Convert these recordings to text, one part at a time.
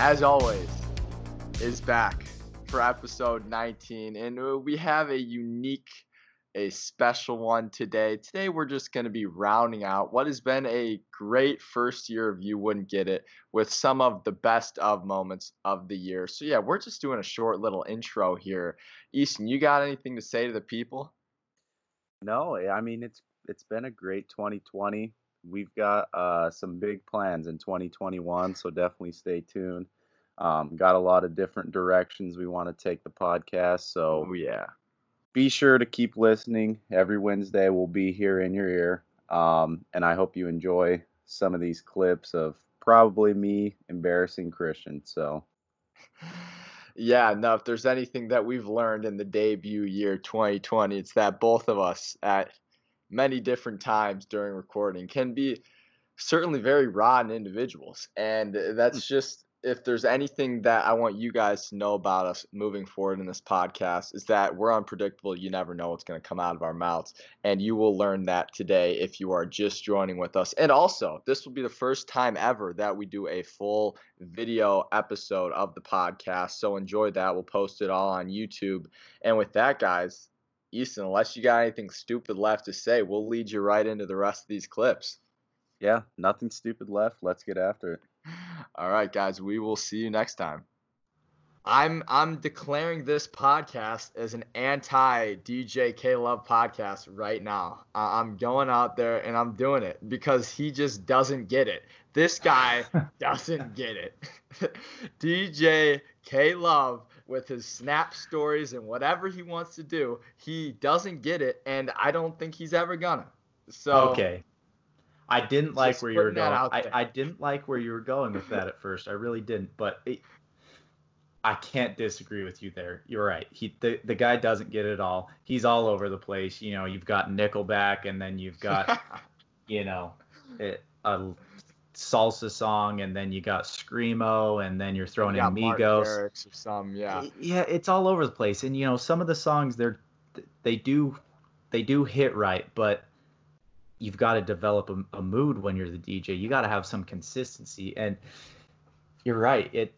as always, is back for episode 19. And uh, we have a unique, a special one today. Today, we're just going to be rounding out what has been a great first year of You Wouldn't Get It with some of the best of moments of the year. So, yeah, we're just doing a short little intro here. Easton, you got anything to say to the people? No, I mean it's it's been a great 2020. We've got uh, some big plans in 2021, so definitely stay tuned. Um, got a lot of different directions we want to take the podcast, so Oh, yeah. be sure to keep listening. Every Wednesday we'll be here in your ear, um, and I hope you enjoy some of these clips of probably me embarrassing Christian. So Yeah, no, if there's anything that we've learned in the debut year 2020, it's that both of us at many different times during recording can be certainly very rotten individuals. And uh, hmm. that's just if there's anything that I want you guys to know about us moving forward in this podcast is that we're unpredictable. You never know what's going to come out of our mouths. And you will learn that today if you are just joining with us. And also, this will be the first time ever that we do a full video episode of the podcast. So enjoy that. We'll post it all on YouTube. And with that, guys, Easton, unless you got anything stupid left to say, we'll lead you right into the rest of these clips. yeah, nothing stupid left. Let's get after it. All right, guys, we will see you next time. I'm I'm declaring this podcast as an anti DJ K Love podcast right now. I- I'm going out there and I'm doing it because he just doesn't get it. This guy doesn't get it. DJ K Love with his snap stories and whatever he wants to do, he doesn't get it, and I don't think he's ever gonna. So okay. I didn't like where you were going. I. I didn't like where you were going with that at first. I really didn't. But it, I can't disagree with you there. You're right. He the, the guy doesn't get it all. He's all over the place. You know, you've got Nickelback, and then you've got you know it, a salsa song, and then you got screamo, and then you're throwing You in Migos. Or some, yeah. yeah it's all over the place and you know some of the songs they're they do they do hit right but you've got to develop a, a mood when you're the dj you got to have some consistency and you're right it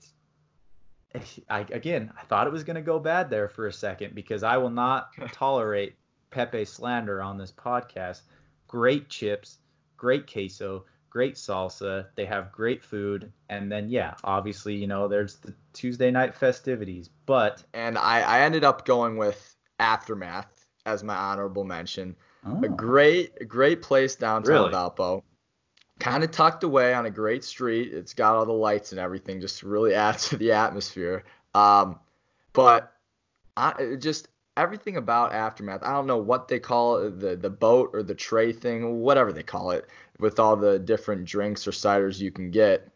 I, again i thought it was going to go bad there for a second because i will not tolerate pepe slander on this podcast great chips great queso great salsa they have great food and then yeah obviously you know there's the tuesday night festivities but and I, I ended up going with Aftermath as my honorable mention. oh, A great, great place downtown Really? Valpo. Kind of tucked away on a great street. It's got all the lights and everything, just really add to the atmosphere. Um, but I it just everything about Aftermath. I don't know what they call it, the the boat or the tray thing, whatever they call it, with all the different drinks or ciders you can get.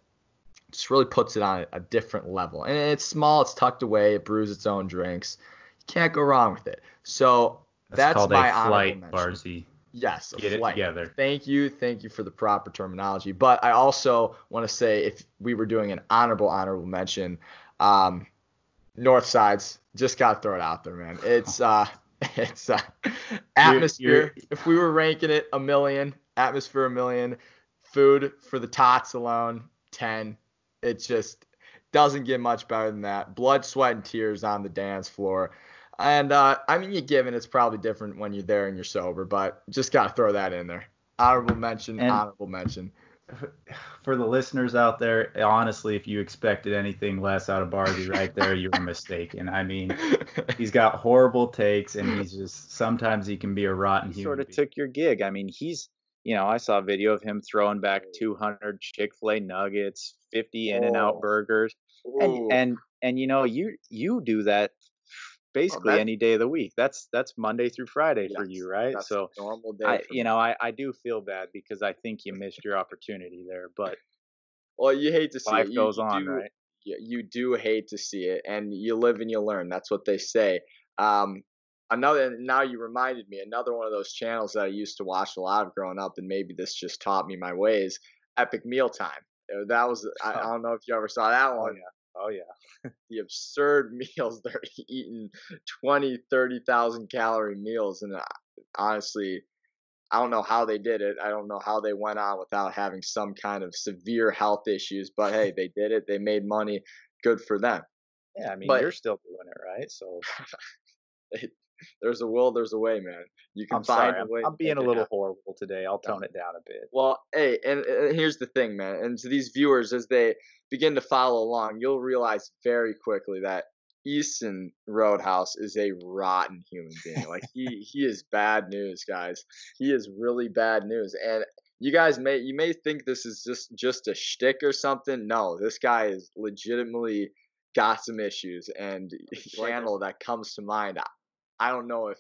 Just really puts it on a, different level. And it's small, it's tucked away, it brews its own drinks. You can't go wrong with it. So that's, that's called my a honorable flight mention. barzy Yes, a get it flight. together Thank you, thank you for the proper terminology. But I also want to say, if we were doing an honorable honorable mention, um, North Sides just gotta throw it out there, man. It's uh, it's uh, atmosphere. If we were ranking it a million, atmosphere a million, food for the tots alone ten. It just doesn't get much better than that. Blood, sweat, and tears on the dance floor. And uh, I mean, you given it's probably different when you're there and you're sober, but just gotta throw that in there. Honorable mention, And- honorable mention. For the listeners out there honestly if you expected anything less out of barzy right there you were mistaken i mean he's got horrible takes and he's just sometimes he can be a rotten He human sort of being. took your gig. I mean, he's you know I saw a video of him throwing back 200 Chick Fil A nuggets, 50 In and Out Oh. burgers, and and and you know you you do that basically that- any day of the week. That's that's Monday through Friday for you, right? That's So normal day. I you me. know I I do feel bad because I think you missed your opportunity there, but well, you hate to see life it. You- goes on, do- right? you, you do hate to see it and you live and you learn that's what they say um another now you reminded me another one of those channels that i used to watch a lot of growing up and maybe this just taught me my ways epic meal time Uh, that was I, I don't know if you ever saw that Oh one yeah, oh yeah. the absurd meals they're eating 20 30,000 calorie meals and uh, honestly I don't know how they did it. I don't know how they went on without having some kind of severe health issues. But hey, they did it. They made money. Good for them. Yeah, I mean, But- you're still doing it, right? So There's a will, there's a way, man. You can I'm find sorry. a I'm, way. I'm to being a little horrible today. I'll tone it down a bit. Well, hey, and, and here's the thing, man. And to these viewers, as they begin to follow along, you'll realize very quickly that Easton Roadhouse is a rotten human being. Like he he is bad news, guys. He is really bad news. And you guys may you may think this is just just a shtick or something. No, this guy is legitimately got some issues. And channel that comes to mind, I, I don't know if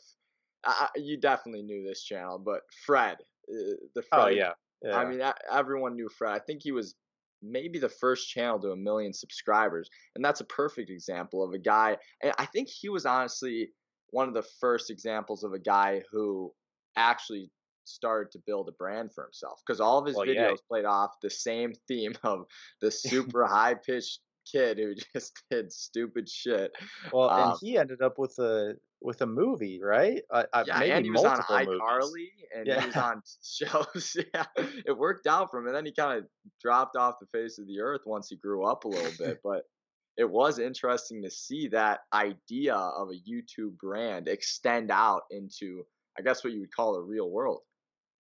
I, I- you definitely knew this channel, but Fred, uh, the Fred Oh yeah. yeah. I mean, e- everyone knew Fred. I think he was maybe the first channel to a million subscribers, and that's a perfect example of a guy. And I think he was honestly one of the first examples of a guy who actually started to build a brand for himself because all of his Well, videos yeah. played off the same theme of the super high pitched kid who just did stupid shit. well, and um, he ended up with a with a movie, right? Uh, uh, Yeah, maybe and he was on multiple movies. iCarly, and he was on shows. yeah, it worked out for him, and then he kind of dropped off the face of the earth once he grew up a little bit. But it was interesting to see that idea of a YouTube brand extend out into, I guess, what you would call the real world.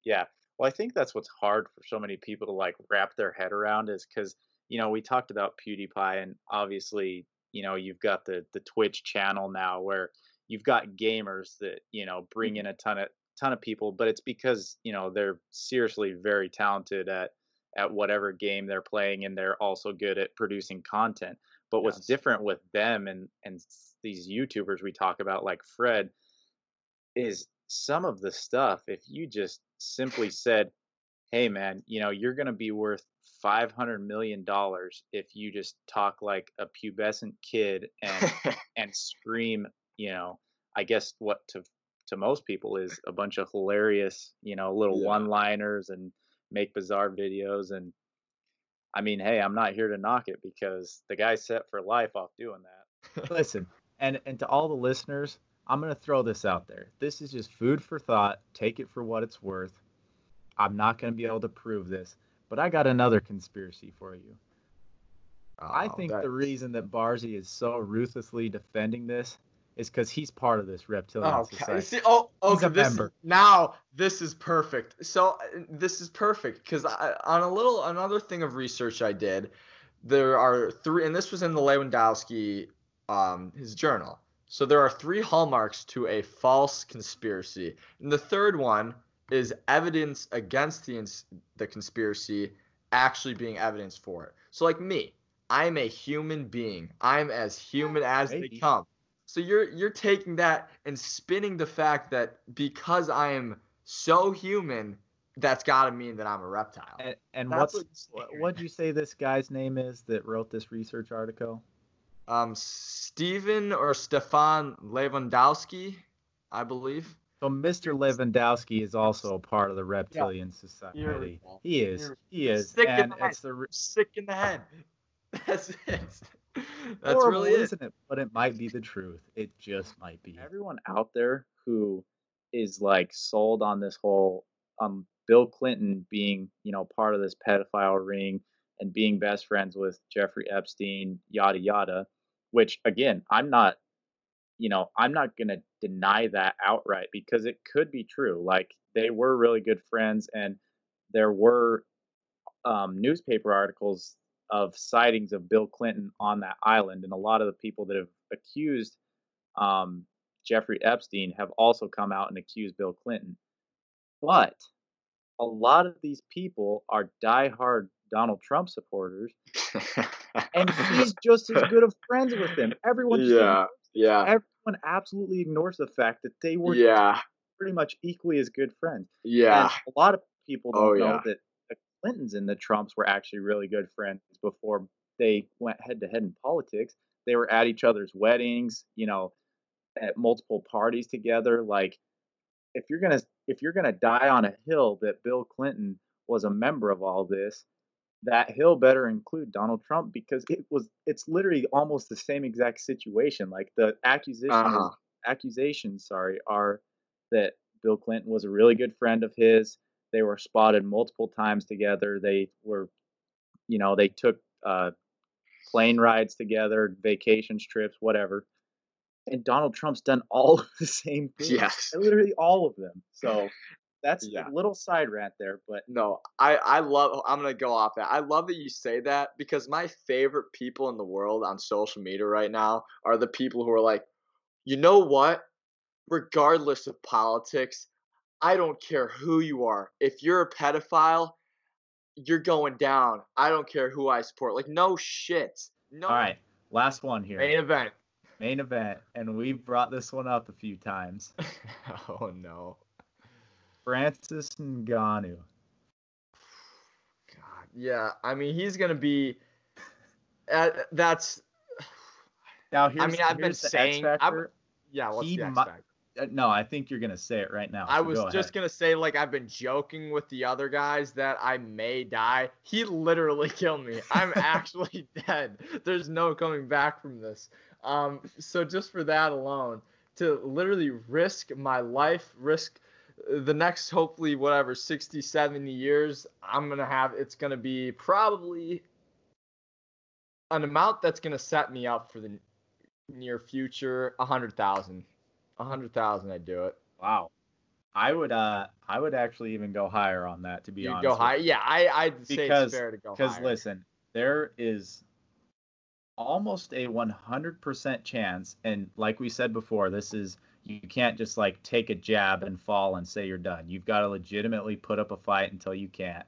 Yeah. Well, I think that's what's hard for so many people to like wrap their head around is because you know we talked about PewDiePie and obviously you know you've got the the Twitch channel now where you've got gamers that you know bring in mm-hmm. a ton of ton of people, but it's because you know they're seriously very talented at at whatever game they're playing and they're also good at producing content. But what's different with them and and these YouTubers we talk about like Fred is some of the stuff if you just simply said hey man you know you're going to be worth 500 million dollars if you just talk like a pubescent kid and and scream you know i guess what to to most people is a bunch of hilarious you know little Yeah. one liners and make bizarre videos and i mean hey i'm not here to knock it because the guy's set for life off doing that Listen, and and to all the listeners, I'm gonna throw this out there. This is just food for thought. Take it for what it's worth. I'm not gonna be able to prove this, but I got another conspiracy for you. I Oh, think that- the reason that Barzy is so ruthlessly defending this is because he's part of this reptilian Okay. society. See, oh, okay. This now this is perfect. So uh, this is perfect because on a little another thing of research I did, there are three, and this was in the Lewandowsky, um, his journal. So there are three hallmarks to a false conspiracy, and the third one is evidence against the ins- the conspiracy actually being evidence for it. So like me, I'm a human being. I'm as human as they come. So you're you're taking that and spinning the fact that because I am so human, that's got to mean that I'm a reptile. And, and what's what you're what, saying. what'd you say this guy's name is that wrote this research article? Um, Stephen or Stefan Lewandowsky, I believe. So Mr. Lewandowsky is also a part of the reptilian Here society. we. He is. Here- He is. Sick in and the head. it's the re- Sick in the head. That's it. That's horrible, really it. isn't it? But it might be the truth. It just might be. everyone out there who is like sold on this whole um Bill Clinton being, you know, part of this pedophile ring and being best friends with Jeffrey Epstein, yada yada, which again, I'm not you know, I'm not going to deny that outright because it could be true. Like they were really good friends and there were um, newspaper articles of sightings of Bill Clinton on that island and a lot of the people that have accused um, Jeffrey Epstein have also come out and accused Bill Clinton. But a lot of these people are diehard Donald Trump supporters, and he's just as good of friends with them. Everyone, yeah, yeah, everyone absolutely ignores the fact that they were yeah, pretty much equally as good friends. yeah. And a lot of people don't Oh, know yeah. that the Clintons and the Trumps were actually really good friends before they went head to head in politics. They were at each other's weddings, you know, at multiple parties together. Like, if you're gonna if you're gonna die on a hill that Bill Clinton was a member of all this, that hill better include Donald Trump because it was it's literally almost the same exact situation. Like the accusation is Uh-huh. accusations, sorry, are that Bill Clinton was a really good friend of his. They were spotted multiple times together. They were, you know, they took uh, plane rides together, vacations, trips, whatever. And Donald Trump's done all of the same things. Yes. Literally all of them. So that's Yeah. a little side rant there, but No, I I love. I'm gonna go off that. I love that you say that because my favorite people in the world on social media right now are the people who are like, you know what? Regardless of politics, I don't care who you are. If you're a pedophile, you're going down. I don't care who I support. Like no shit. No. All right, last one here. Main event. Main event, and we've brought this one up a few times. oh no. Francis Ngannou. God. Yeah. I mean, he's gonna be. Uh, that's. Now here's, I mean, I've been here's the X saying- factor. Yeah. What's He the X factor? Uh, No, I think you're gonna say it right now. I so was go just ahead. gonna say, like I've been joking with the other guys that I may die. He literally killed me. I'm actually dead. There's no coming back from this. Um, so just for that alone, to literally risk my life, risk the next hopefully whatever 60, 70 years, I'm gonna have. It's gonna be probably an amount that's gonna set me up for the near future. A hundred thousand. A hundred thousand, I'd do it. Wow. I would uh I would actually even go higher on that to be You honest. go high. Yeah, I I'd say Because- it's fair to go higher. Because higher. listen, there is almost a 100% chance, and like we said before, this is you can't just like take a jab and fall and say you're done. You've got to legitimately put up a fight until you can't.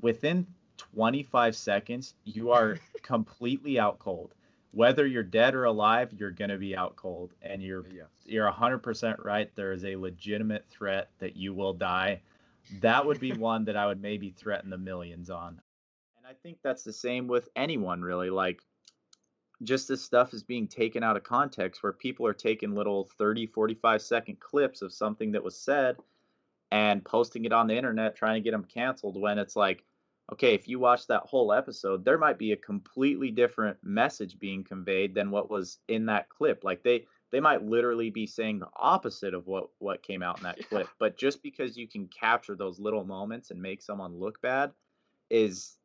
Within 25 seconds, you are completely out cold. Whether you're dead or alive, you're gonna be out cold, and you're Yeah. you're 100% right. There is a legitimate threat that you will die. That would be one that I would maybe threaten the millions on. And I think that's the same with anyone really. Like just this stuff is being taken out of context where people are taking little 30, 45 second clips of something that was said and posting it on the internet trying to get them canceled when it's like, okay, if you watch that whole episode, there might be a completely different message being conveyed than what was in that clip. Like they they might literally be saying the opposite of what what came out in that Yeah. clip. But just because you can capture those little moments and make someone look bad is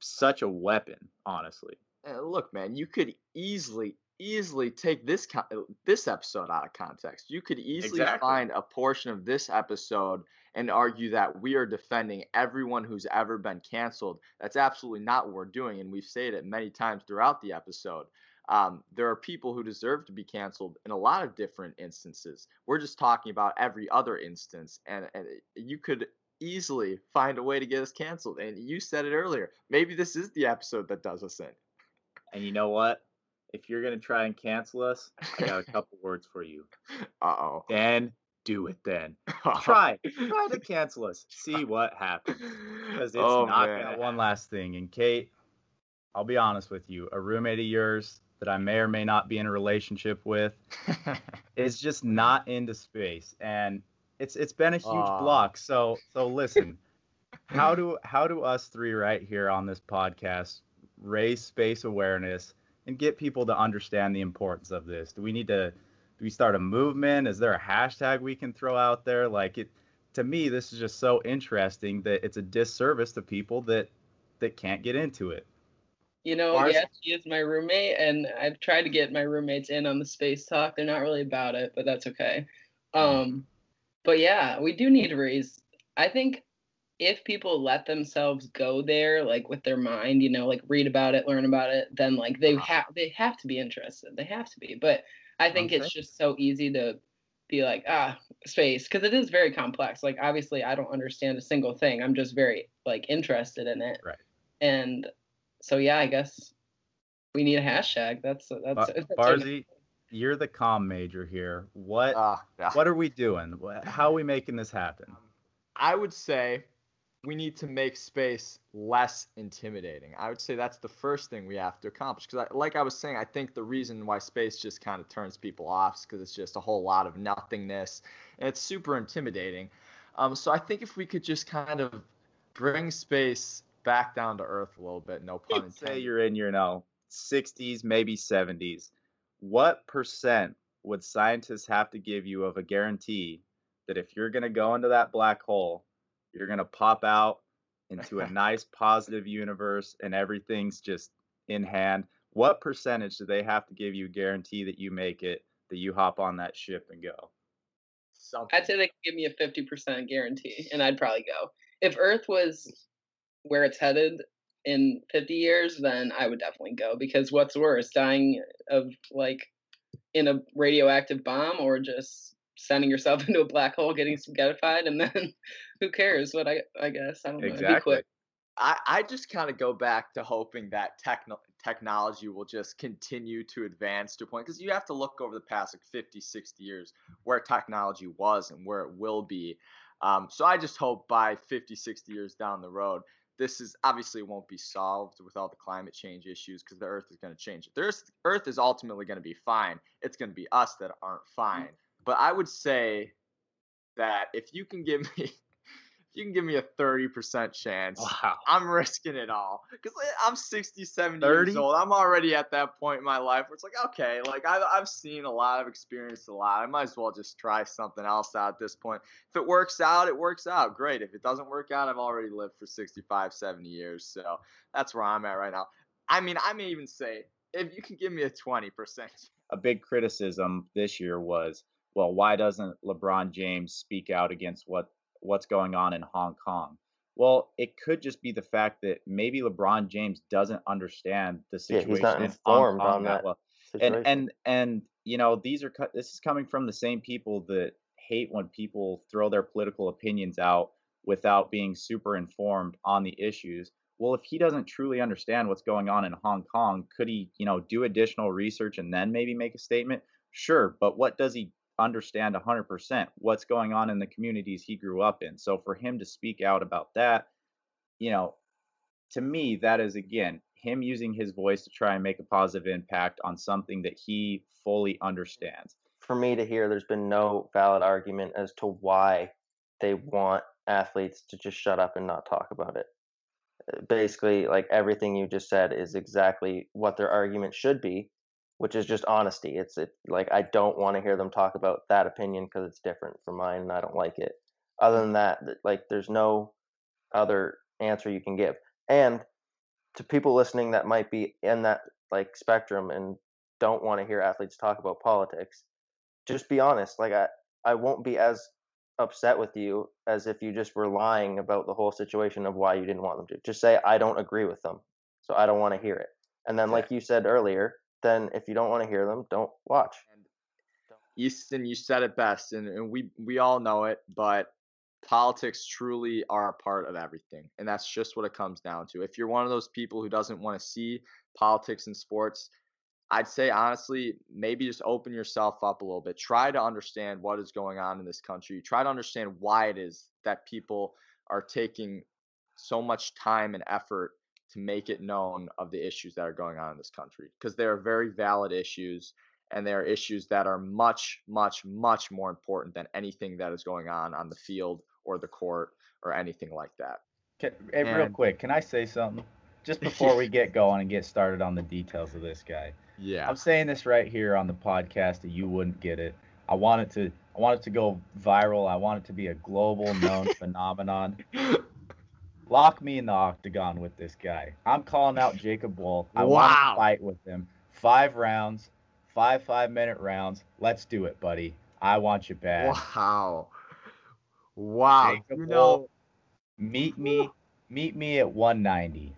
such a weapon, honestly. Uh, look, man, you could easily easily take this uh, this episode out of context. You could easily Exactly. find a portion of this episode and argue that we are defending everyone who's ever been canceled. That's absolutely not what we're doing, and we've said it many times throughout the episode. Um, there are people who deserve to be canceled in a lot of different instances. We're just talking about every other instance, and, and you could easily find a way to get us canceled. And you said it earlier. Maybe this is the episode that does us in. And you know what? If you're gonna try and cancel us, I got a couple words for you. Uh oh. Then do it then. Try. Try to cancel us. See what happens. Because it's oh, not man. Got one last thing, and Kate, I'll be honest with you, a roommate of yours that I may or may not be in a relationship with is just not into space, and it's it's been a huge block. So so listen, how do how do us three right here on this podcast raise space awareness and get people to understand the importance of this? Do we need to do we start a movement? Is there a hashtag we can throw out there? Like it to me, this is just so interesting that it's a disservice to people that that can't get into it. You know, Mars- yes, he is my roommate, and I've tried to get my roommates in on the space talk. They're not really about it, but that's okay. Um, but yeah, we do need to raise. I think if people let themselves go there, like with their mind, you know, like read about it, learn about it, then like they have they have to be interested. They have to be. But I think Okay. it's just so easy to be like ah space because it is very complex. Like obviously, I don't understand a single thing. I'm just very like interested in it. Right. And so yeah, I guess we need a hashtag. That's that's, Ba- that's Barzy, you're the comm major here. What Ah, yeah. what are we doing? How are we making this happen? I would say we need to make space less intimidating. I would say that's the first thing we have to accomplish. Because, like I was saying, I think the reason why space just kind of turns people off is because it's just a whole lot of nothingness and it's super intimidating. Um, so I think if we could just kind of bring space back down to earth a little bit, no pun intended. Say you're in your now 60s, maybe 70s. What percent would scientists have to give you of a guarantee that if you're going to go into that black hole, you're going to pop out into a nice positive universe and everything's just in hand. What percentage do they have to give you guarantee that you make it, that you hop on that ship and go? Something. I'd say they could give me a 50% guarantee and I'd probably go. If Earth was where it's headed in 50 years, then I would definitely go because what's worse, dying of like in a radioactive bomb or just sending yourself into a black hole, getting spaghettified, and then who cares? What I I guess I don't know. Exactly. I, I just kind of go back to hoping that techno- technology will just continue to advance to a point because you have to look over the past like 50 60 years where technology was and where it will be um, so i just hope by 50 60 years down the road this is obviously won't be solved with all the climate change issues because the earth is going to change the earth, earth is ultimately going to be fine it's going to be us that aren't mm. fine but i would say that if you can give me if you can give me a 30% chance, wow. I'm risking it all. Because eh, I'm 60, 70 30? years old. I'm already at that point in my life where it's like, okay, like I've, I've seen a lot, I've experienced a lot. I might as well just try something else out at this point. If it works out, it works out. Great. If it doesn't work out, I've already lived for 65, 70 years. So that's where I'm at right now. I mean, I may even say, if you can give me a 20%. A big criticism this year was, well, why doesn't LeBron James speak out against what what's going on in Hong Kong. Well, it could just be the fact that maybe LeBron James doesn't understand the situation yeah, he's not informed on that well. And and and you know these are this is coming from the same people that hate when people throw their political opinions out without being super informed on the issues. Well, if he doesn't truly understand what's going on in Hong Kong, could he, you know, do additional research and then maybe make a statement? Sure, but what does he understand 100% what's going on in the communities he grew up in. So for him to speak out about that, you know, to me, that is again him using his voice to try and make a positive impact on something that he fully understands. For me to hear, there's been no valid argument as to why they want athletes to just shut up and not talk about it. Basically, like everything you just said is exactly what their argument should be which is just honesty. It's it, like I don't want to hear them talk about that opinion because it's different from mine and I don't like it. Other than that, like there's no other answer you can give. And to people listening that might be in that like spectrum and don't want to hear athletes talk about politics, just be honest. Like I I won't be as upset with you as if you just were lying about the whole situation of why you didn't want them to. Just say I don't agree with them. So I don't want to hear it. And then like you said earlier, then if you don't want to hear them, don't watch. Easton, you said it best, and, and we we all know it, but politics truly are a part of everything, and that's just what it comes down to. If you're one of those people who doesn't want to see politics in sports, I'd say honestly, maybe just open yourself up a little bit. Try to understand what is going on in this country. Try to understand why it is that people are taking so much time and effort to make it known of the issues that are going on in this country because they are very valid issues and they are issues that are much much much more important than anything that is going on on the field or the court or anything like that. Can, hey, and, real quick can i say something? Just before we get going and get started on the details of this guy yeah. I'm saying this right here on the podcast that you wouldn't get it. I want it to i want it to go viral. I want it to be a global known phenomenon Lock me in the octagon with this guy. I'm calling out Jacob Wohl. I wow. want to fight with him. Five rounds, five five minute rounds. Let's do it, buddy. I want you bad. Wow. Wow. Jacob you know, meet me, meet me at 190.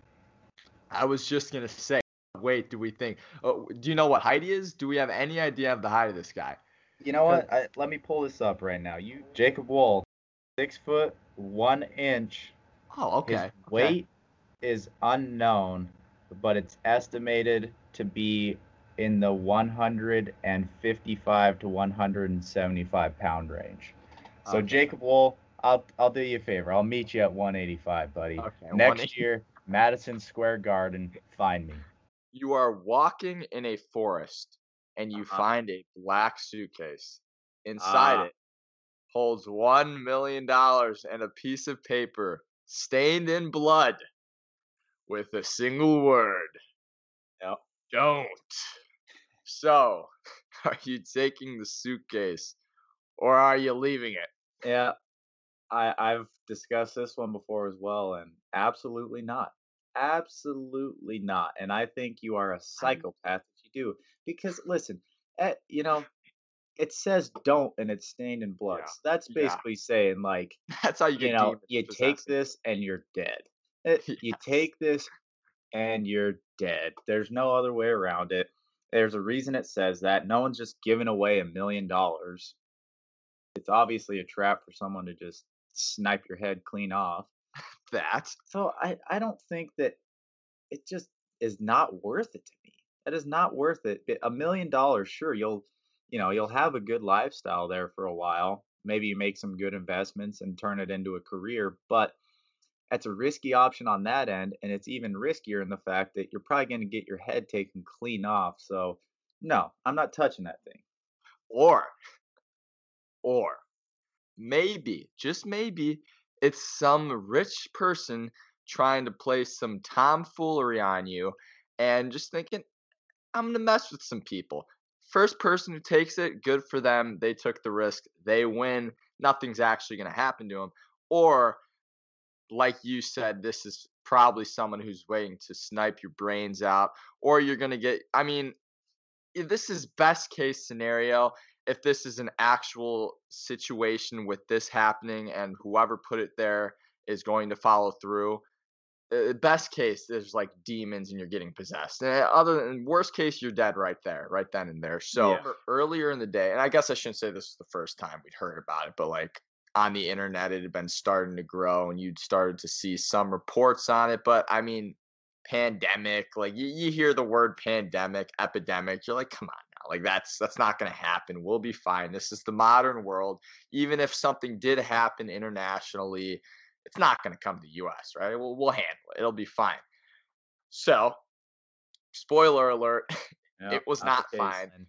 I was just gonna say. Wait, do we think? Oh, do you know what height he is? Do we have any idea of the height of this guy? You know what? I, let me pull this up right now. You, Jacob Wohl, six foot one inch, Oh, okay. His weight is unknown, but it's estimated to be in the 155 to 175 pound range. So okay. Jacob Wohl, I'll I'll do you a favor. I'll meet you at 185, buddy. Okay, Next year, Madison Square Garden, find me. You are walking in a forest and you uh-huh. find a black suitcase. Inside uh. it holds 1 million dollars and a piece of paper stained in blood with a single word. Yep. Don't. So, are you taking the suitcase or are you leaving it? Yeah, I I've discussed this one before as well, and absolutely not. Absolutely not. And I think you are a psychopath if you do. Because listen, eh, you know, it says don't and it's stained in blood. Yeah. So that's Yeah. basically saying like, That's how you get you know, you take this and you're dead. Eh, You take this and you're dead. There's no other way around it. There's a reason it says that. No one's just giving away a million dollars. It's obviously a trap for someone to just snipe your head clean off. that. So I, I don't think that it just is not worth it to me. It is not worth it. A million dollars, sure, you'll you know, you'll have a good lifestyle there for a while. Maybe you make some good investments and turn it into a career, but that's a risky option on that end, and it's even riskier in the fact that you're probably going to get your head taken clean off. So, no, I'm not touching that thing. Or, or maybe, just maybe, it's some rich person trying to play some tomfoolery on you and just thinking, I'm going to mess with some people. First person who takes it, good for them. They took the risk. They win. Nothing's actually going to happen to them. Or, like you said, this is probably someone who's waiting to snipe your brains out. Or you're going to get, I mean, this is best case scenario if this is an actual situation with this happening and whoever put it there is going to follow through Uh, best case there's like demons and you're getting possessed and uh, other than worst case you're dead right there right then and there so Yeah. earlier in the day and i guess i shouldn't say this is the first time we'd heard about it but like on the internet it had been starting to grow and you'd started to see some reports on it but i mean pandemic like you, you hear the word pandemic epidemic you're like come on now like that's that's not going to happen we'll be fine this is the modern world even if something did happen internationally it's not going to come to the us right we'll, we'll handle it it'll be fine so spoiler alert It was the not fine. and.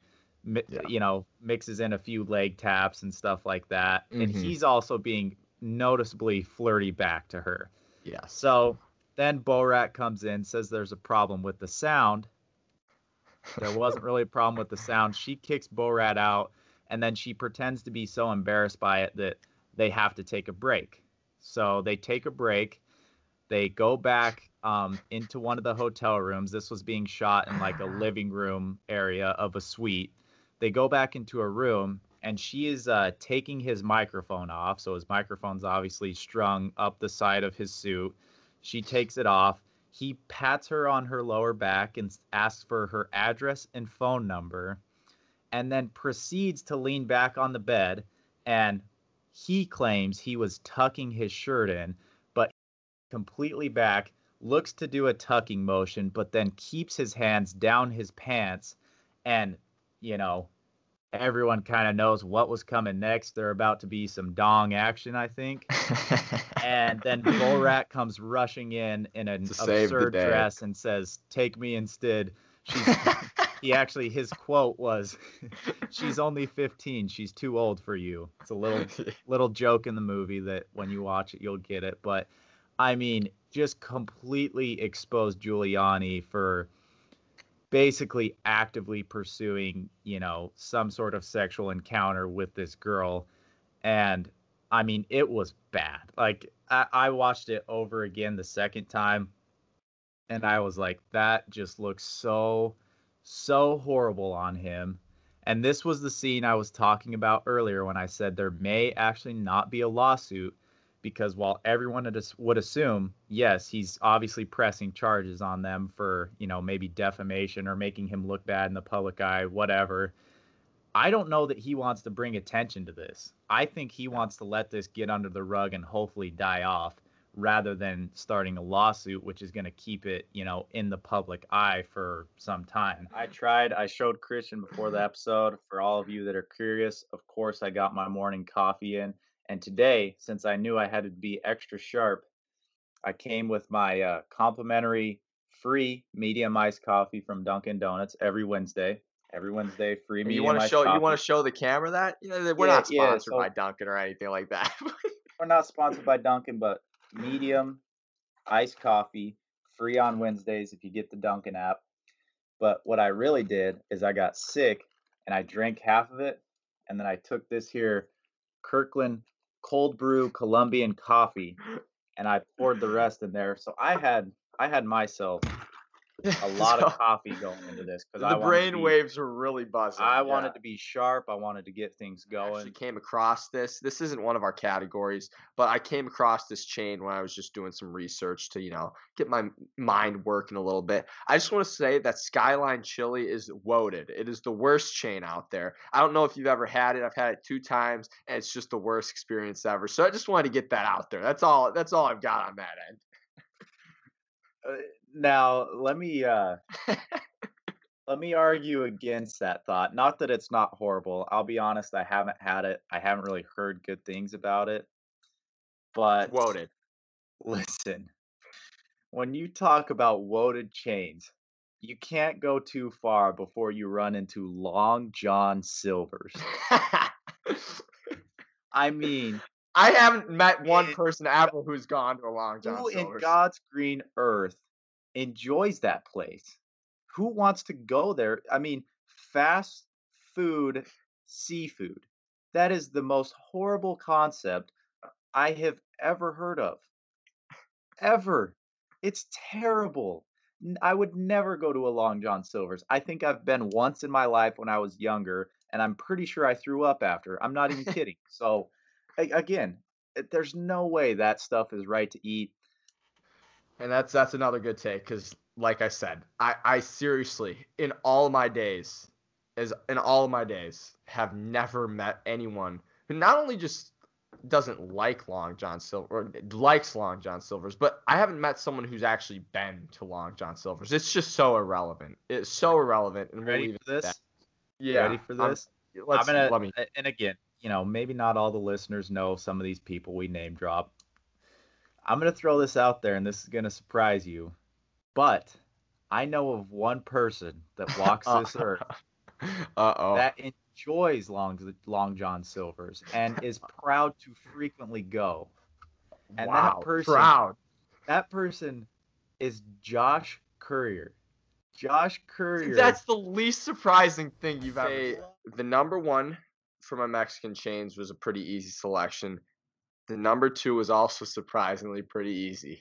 You know, mixes in a few leg taps and stuff like that, and Mhm. he's also being noticeably flirty back to her. Yeah. So then Borat comes in, says there's a problem with the sound. There wasn't really a problem with the sound. She kicks Borat out, and then she pretends to be so embarrassed by it that they have to take a break. So they take a break. They go back um, into one of the hotel rooms. This was being shot in like a living room area of a suite. They go back into a room, and she is uh, taking his microphone off. So his microphone's obviously strung up the side of his suit. She takes it off. He pats her on her lower back and asks for her address and phone number, and then proceeds to lean back on the bed. And he claims he was tucking his shirt in, but completely back, looks to do a tucking motion, but then keeps his hands down his pants. And, you know, everyone kind of knows what was coming next. There about to be some dong action, I think and then Borat comes rushing in in an To save the absurd dress and says, "Take me instead." She's he actually his quote was, "She's only 15. She's too old for you." It's a little little joke in the movie that when you watch it you'll get it, but I mean, just completely exposed Giuliani for basically actively pursuing, you know, some sort of sexual encounter with this girl and I mean, it was bad. Like I, I watched it over again the second time, and I was like, that just looks so, so horrible on him. And this was the scene I was talking about earlier when I said there may actually not be a lawsuit because while everyone would assume, yes, he's obviously pressing charges on them for, you know, maybe defamation or making him look bad in the public eye, whatever. I don't know that he wants to bring attention to this. I think he wants to let this get under the rug and hopefully die off rather than starting a lawsuit which is going to keep it, you know, in the public eye for some time. I tried, I showed Christian before the episode for all of you that are curious. Of course, I got my morning coffee in and today, since I knew I had to be extra sharp, I came with my uh, complimentary free medium iced coffee from Dunkin' Donuts every Wednesday. Every Wednesday, free medium you want to show coffee. you want to show the camera that you know, we're Yeah, not yeah, sponsored so- by Dunkin' or anything like that. We're not sponsored by Dunkin', but medium iced coffee, free on Wednesdays if you get the Dunkin' app. But what I really did is I got sick and I drank half of it, and then I took this here Kirkland cold brew Colombian coffee, and I poured the rest in there. So I had I had myself a lot of coffee going into this because I the brain be, waves were really buzzing. I yeah. wanted to be sharp. I wanted to get things going. I actually came across this. This isn't one of our categories, but I came across this chain when I was just doing some research to, you know, get my mind working a little bit. I just want to say that Skyline Chili is woted. It is the worst chain out there. I don't know if you've ever had it. I've had it two times, and it's just the worst experience ever. So I just wanted to get that out there. That's all. That's all I've got on that end. Uh, Now let me uh let me argue against that thought. Not that it's not horrible. I'll be honest, I haven't had it. I haven't really heard good things about it. But Woaded. listen, when you talk about woaded chains, you can't go too far before you run into Long John Silver's. I mean, I haven't met one person ever who's gone to a Long John who in Silver's. God's green earth enjoys that place? Who wants to go there? I mean, fast food seafood. That is the most horrible concept I have ever heard of. Ever. It's terrible. I would never go to a Long John Silver's. I think I've been once in my life when I was younger, and I'm pretty sure I threw up after. I'm not even kidding. So, again, there's no way that stuff is right to eat. And that's that's another good take because, like I said, I I seriously in all my days, as in all of my days, have never met anyone who not only just doesn't like Long John Silver or likes Long John Silver's, but I haven't met someone who's actually been to Long John Silver's. It's just so irrelevant. It's so irrelevant. And we'll Ready for this? that. Yeah. Ready for I'm- this? let's I'm gonna, let me. and again, you know, maybe not all the listeners know some of these people we name drop. I'm gonna throw this out there, and this is gonna surprise you, but I know of one person that walks this earth Uh oh. that enjoys Long Long John Silver's and is proud to frequently go. and that wow. person- Proud. That person is Josh Courier. Josh Courier. That's the least surprising thing you've ever. Say, the number one for my Mexican chains was a pretty easy selection. The number two was also surprisingly pretty easy.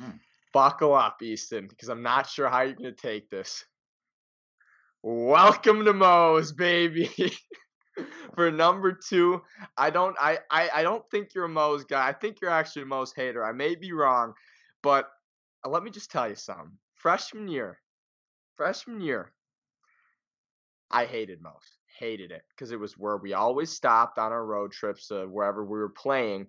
Mm. Buckle up, Easton, because I'm not sure how you're gonna take this. Welcome to Moe's, baby. for number two, I don't I, I I don't think you're a Moe's guy. I think you're actually a Moe's hater. I may be wrong, but uh, let me just tell you something. Freshman year, freshman year, I hated Moe's. Hated it because it was where we always stopped on our road trips to wherever we were playing.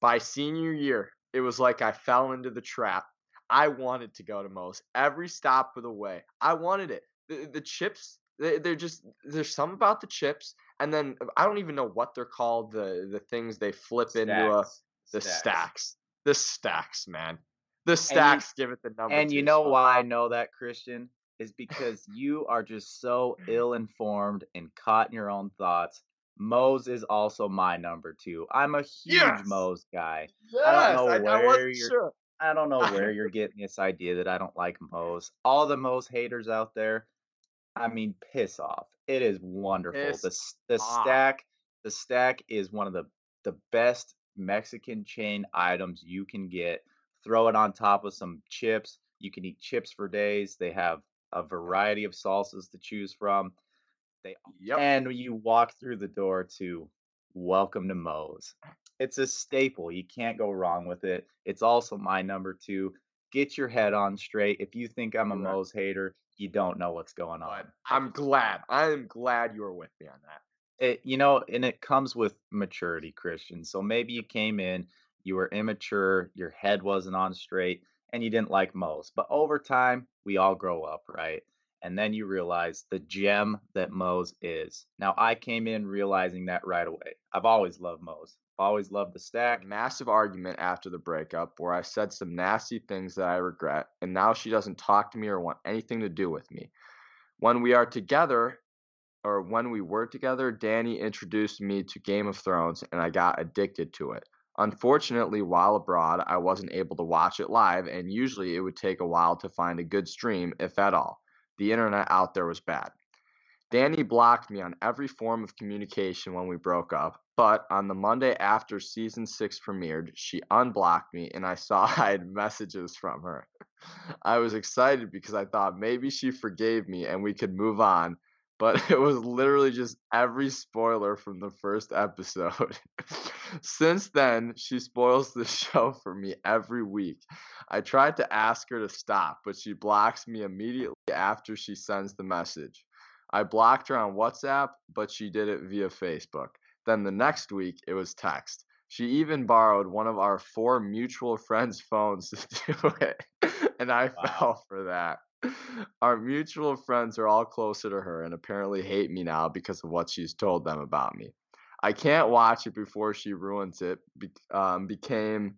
By senior year, it was like I fell into the trap. I wanted to go to Moe's every stop of the way. I wanted it. The, the chips, they, they're just there's something about the chips, and then uh, I don't even know what they're called. The the things they flip into a the Stacks. stacks. The stacks, man. The stacks give it the number. And you know spot. why I know that, Christian? Is because you are just so ill informed and caught in your own thoughts. Moe's is also my number two. I'm a huge Yes! Moe's guy. Yes, I don't know I, I where wasn't you're- sure. I don't know where you're getting this idea that I don't like Moe's. All the Moe's haters out there, I mean, piss off. It is wonderful. Piss the the off. stack, the stack is one of the the best Mexican chain items you can get. Throw it on top of some chips. You can eat chips for days. They have a variety of salsas to choose from. They Yep. and you walk through the door to welcome to Moe's. It's a staple. You can't go wrong with it. It's also my number two. Get your head on straight. If you think I'm a Correct. Moe's hater, you don't know what's going on. I'm glad. I am glad you are with me on that. It, you know, and it comes with maturity, Christian. So maybe you came in, you were immature, your head wasn't on straight, and you didn't like Moe's. But over time, we all grow up, right? And then you realize the gem that Moe's is. Now, I came in realizing that right away. I've always loved Moe's. Always loved the stack. Massive argument after the breakup where I said some nasty things that I regret, and now she doesn't talk to me or want anything to do with me. When we are together, or when we were together, Danny introduced me to Game of Thrones, and I got addicted to it. Unfortunately, while abroad, I wasn't able to watch it live, and usually it would take a while to find a good stream, if at all. The internet out there was bad. Danny blocked me on every form of communication when we broke up. But on the Monday after season six premiered, she unblocked me and I saw I had messages from her. I was excited because I thought maybe she forgave me and we could move on, but it was literally just every spoiler from the first episode. Since then, she spoils the show for me every week. I tried to ask her to stop, but she blocks me immediately after she sends the message. I blocked her on WhatsApp, but she did it via Facebook. Then the next week, it was text. She even borrowed one of our four mutual friends' phones to do it, and I wow. fell for that. Our mutual friends are all closer to her and apparently hate me now because of what she's told them about me. I can't watch it before she ruins it. Um, became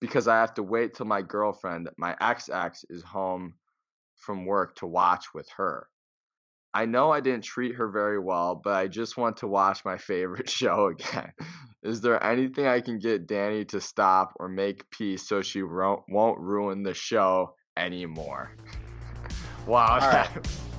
because I have to wait till my girlfriend, my ex ex, is home from work to watch with her. I know I didn't treat her very well, but I just want to watch my favorite show again. Is there anything I can get Danny to stop or make peace so she won't ruin the show anymore? Wow. All right.